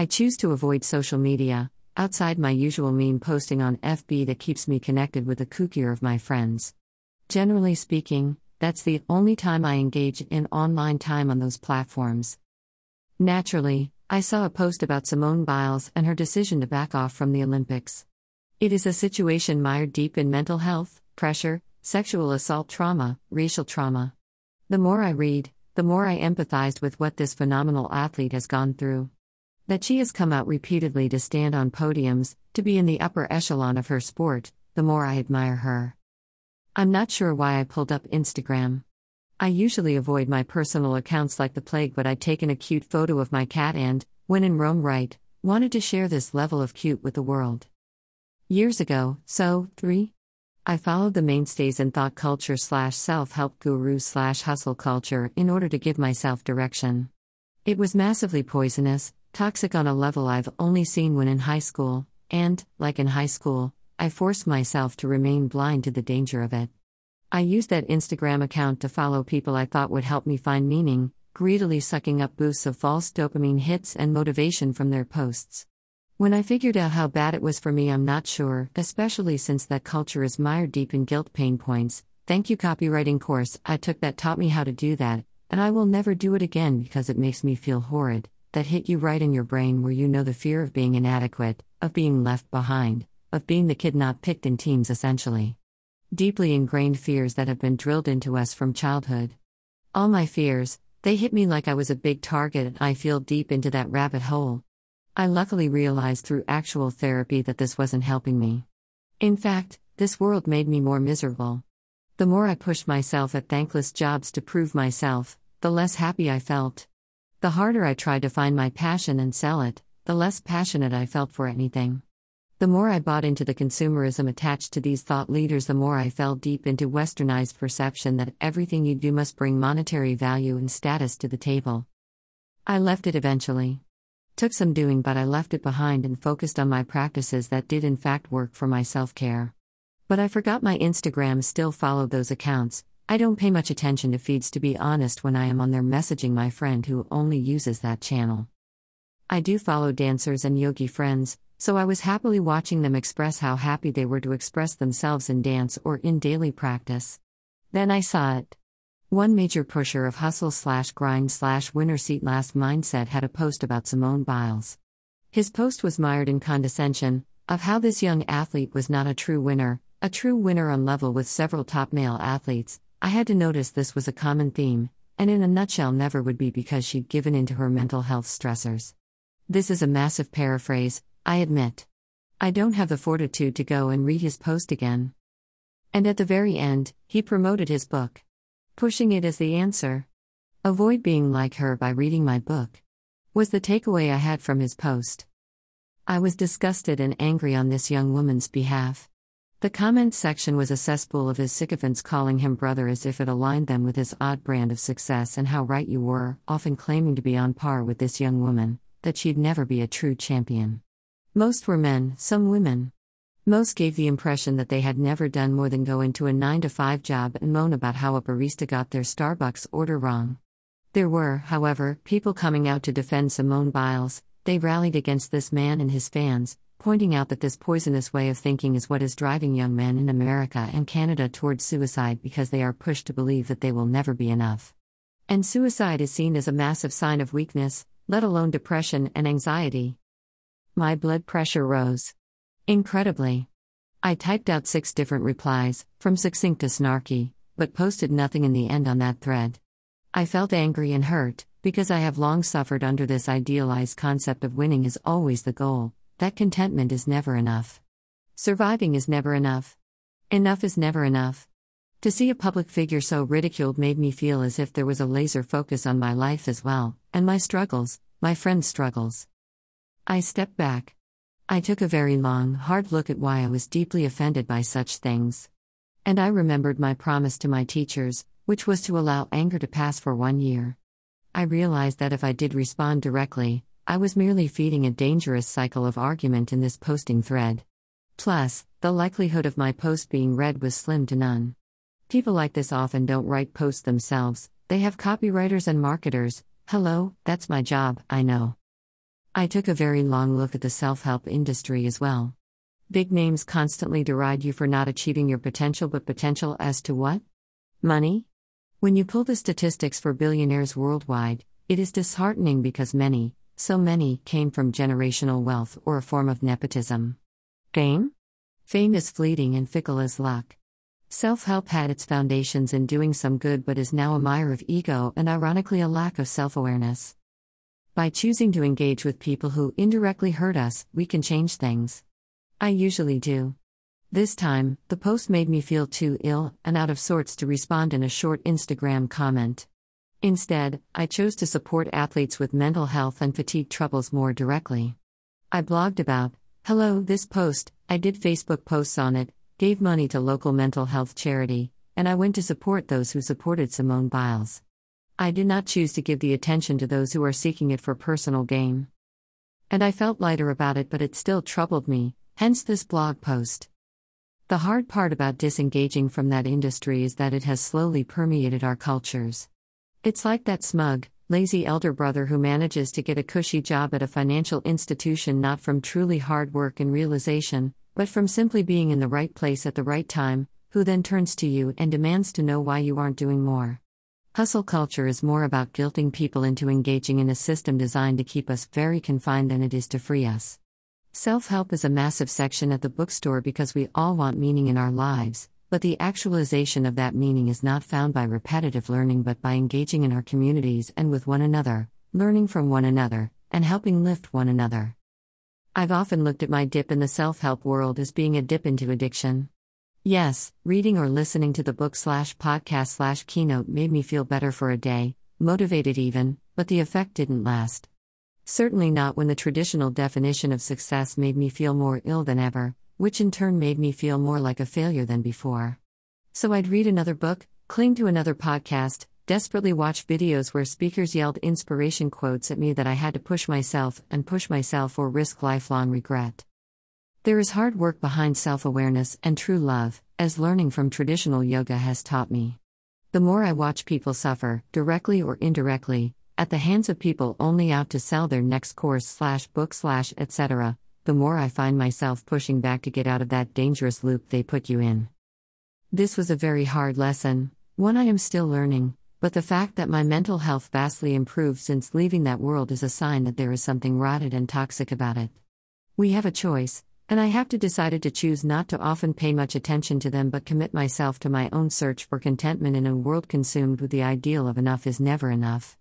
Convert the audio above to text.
I choose to avoid social media, outside my usual meme posting on FB that keeps me connected with the kookier of my friends. Generally speaking, that's the only time I engage in online time on those platforms. Naturally, I saw a post about Simone Biles and her decision to back off from the Olympics. It is a situation mired deep in mental health, pressure, sexual assault trauma, racial trauma. The more I read, the more I empathized with what this phenomenal athlete has gone through. That she has come out repeatedly to stand on podiums, to be in the upper echelon of her sport, the more I admire her. I'm not sure why I pulled up Instagram. I usually avoid my personal accounts like the plague, but I'd taken a cute photo of my cat and, when in Rome right, wanted to share this level of cute with the world. Years ago, so, three? I followed the mainstays in thought culture slash self help guru slash hustle culture in order to give myself direction. It was massively poisonous, toxic on a level I've only seen when in high school, and, like in high school, I forced myself to remain blind to the danger of it. I used that Instagram account to follow people I thought would help me find meaning, greedily sucking up boosts of false dopamine hits and motivation from their posts. When I figured out how bad it was for me, I'm not sure, especially since that culture is mired deep in guilt pain points. Thank you, copywriting course I took that taught me how to do that, and I will never do it again because it makes me feel horrid. That hit you right in your brain where you know the fear of being inadequate, of being left behind, of being the kid not picked in teams essentially deeply ingrained fears that have been drilled into us from childhood. All my fears, they hit me like I was a big target and I feel deep into that rabbit hole. I luckily realized through actual therapy that this wasn't helping me. In fact, this world made me more miserable. The more I pushed myself at thankless jobs to prove myself, the less happy I felt. The harder I tried to find my passion and sell it, the less passionate I felt for anything. The more I bought into the consumerism attached to these thought leaders, the more I fell deep into westernized perception that everything you do must bring monetary value and status to the table. I left it eventually. Took some doing, but I left it behind and focused on my practices that did in fact work for my self care. But I forgot my Instagram still followed those accounts. I don't pay much attention to feeds to be honest when I am on there messaging my friend who only uses that channel. I do follow dancers and yogi friends, so I was happily watching them express how happy they were to express themselves in dance or in daily practice. Then I saw it. One major pusher of hustle slash grind slash winner seat last mindset had a post about Simone Biles. His post was mired in condescension, of how this young athlete was not a true winner, a true winner on level with several top male athletes. I had to notice this was a common theme, and in a nutshell, never would be because she'd given in to her mental health stressors. This is a massive paraphrase, I admit. I don't have the fortitude to go and read his post again. And at the very end, he promoted his book. Pushing it as the answer. Avoid being like her by reading my book. Was the takeaway I had from his post. I was disgusted and angry on this young woman's behalf. The comments section was a cesspool of his sycophants calling him brother as if it aligned them with his odd brand of success and how right you were, often claiming to be on par with this young woman, that she'd never be a true champion. Most were men, some women. Most gave the impression that they had never done more than go into a 9 to 5 job and moan about how a barista got their Starbucks order wrong. There were, however, people coming out to defend Simone Biles. They rallied against this man and his fans, pointing out that this poisonous way of thinking is what is driving young men in America and Canada towards suicide because they are pushed to believe that they will never be enough. And suicide is seen as a massive sign of weakness, let alone depression and anxiety. My blood pressure rose. Incredibly. I typed out six different replies, from succinct to snarky, but posted nothing in the end on that thread. I felt angry and hurt, because I have long suffered under this idealized concept of winning is always the goal, that contentment is never enough. Surviving is never enough. Enough is never enough. To see a public figure so ridiculed made me feel as if there was a laser focus on my life as well, and my struggles, my friends' struggles. I stepped back. I took a very long, hard look at why I was deeply offended by such things. And I remembered my promise to my teachers, which was to allow anger to pass for one year. I realized that if I did respond directly, I was merely feeding a dangerous cycle of argument in this posting thread. Plus, the likelihood of my post being read was slim to none. People like this often don't write posts themselves, they have copywriters and marketers. Hello, that's my job, I know. I took a very long look at the self help industry as well. Big names constantly deride you for not achieving your potential, but potential as to what? Money? When you pull the statistics for billionaires worldwide, it is disheartening because many, so many, came from generational wealth or a form of nepotism. Fame? Fame is fleeting and fickle as luck. Self help had its foundations in doing some good but is now a mire of ego and ironically a lack of self awareness. By choosing to engage with people who indirectly hurt us, we can change things. I usually do. This time, the post made me feel too ill and out of sorts to respond in a short Instagram comment. Instead, I chose to support athletes with mental health and fatigue troubles more directly. I blogged about, hello, this post, I did Facebook posts on it, gave money to local mental health charity, and I went to support those who supported Simone Biles. I did not choose to give the attention to those who are seeking it for personal gain. And I felt lighter about it, but it still troubled me, hence this blog post. The hard part about disengaging from that industry is that it has slowly permeated our cultures. It's like that smug, lazy elder brother who manages to get a cushy job at a financial institution not from truly hard work and realization, but from simply being in the right place at the right time, who then turns to you and demands to know why you aren't doing more. Hustle culture is more about guilting people into engaging in a system designed to keep us very confined than it is to free us. Self help is a massive section at the bookstore because we all want meaning in our lives, but the actualization of that meaning is not found by repetitive learning but by engaging in our communities and with one another, learning from one another, and helping lift one another. I've often looked at my dip in the self help world as being a dip into addiction. Yes, reading or listening to the book slash podcast slash keynote made me feel better for a day, motivated even, but the effect didn't last. Certainly not when the traditional definition of success made me feel more ill than ever, which in turn made me feel more like a failure than before. So I'd read another book, cling to another podcast, desperately watch videos where speakers yelled inspiration quotes at me that I had to push myself and push myself or risk lifelong regret. There is hard work behind self awareness and true love, as learning from traditional yoga has taught me. The more I watch people suffer, directly or indirectly, at the hands of people only out to sell their next course slash book slash etc., the more I find myself pushing back to get out of that dangerous loop they put you in. This was a very hard lesson, one I am still learning, but the fact that my mental health vastly improved since leaving that world is a sign that there is something rotted and toxic about it. We have a choice, and I have to decided to choose not to often pay much attention to them but commit myself to my own search for contentment in a world consumed with the ideal of enough is never enough.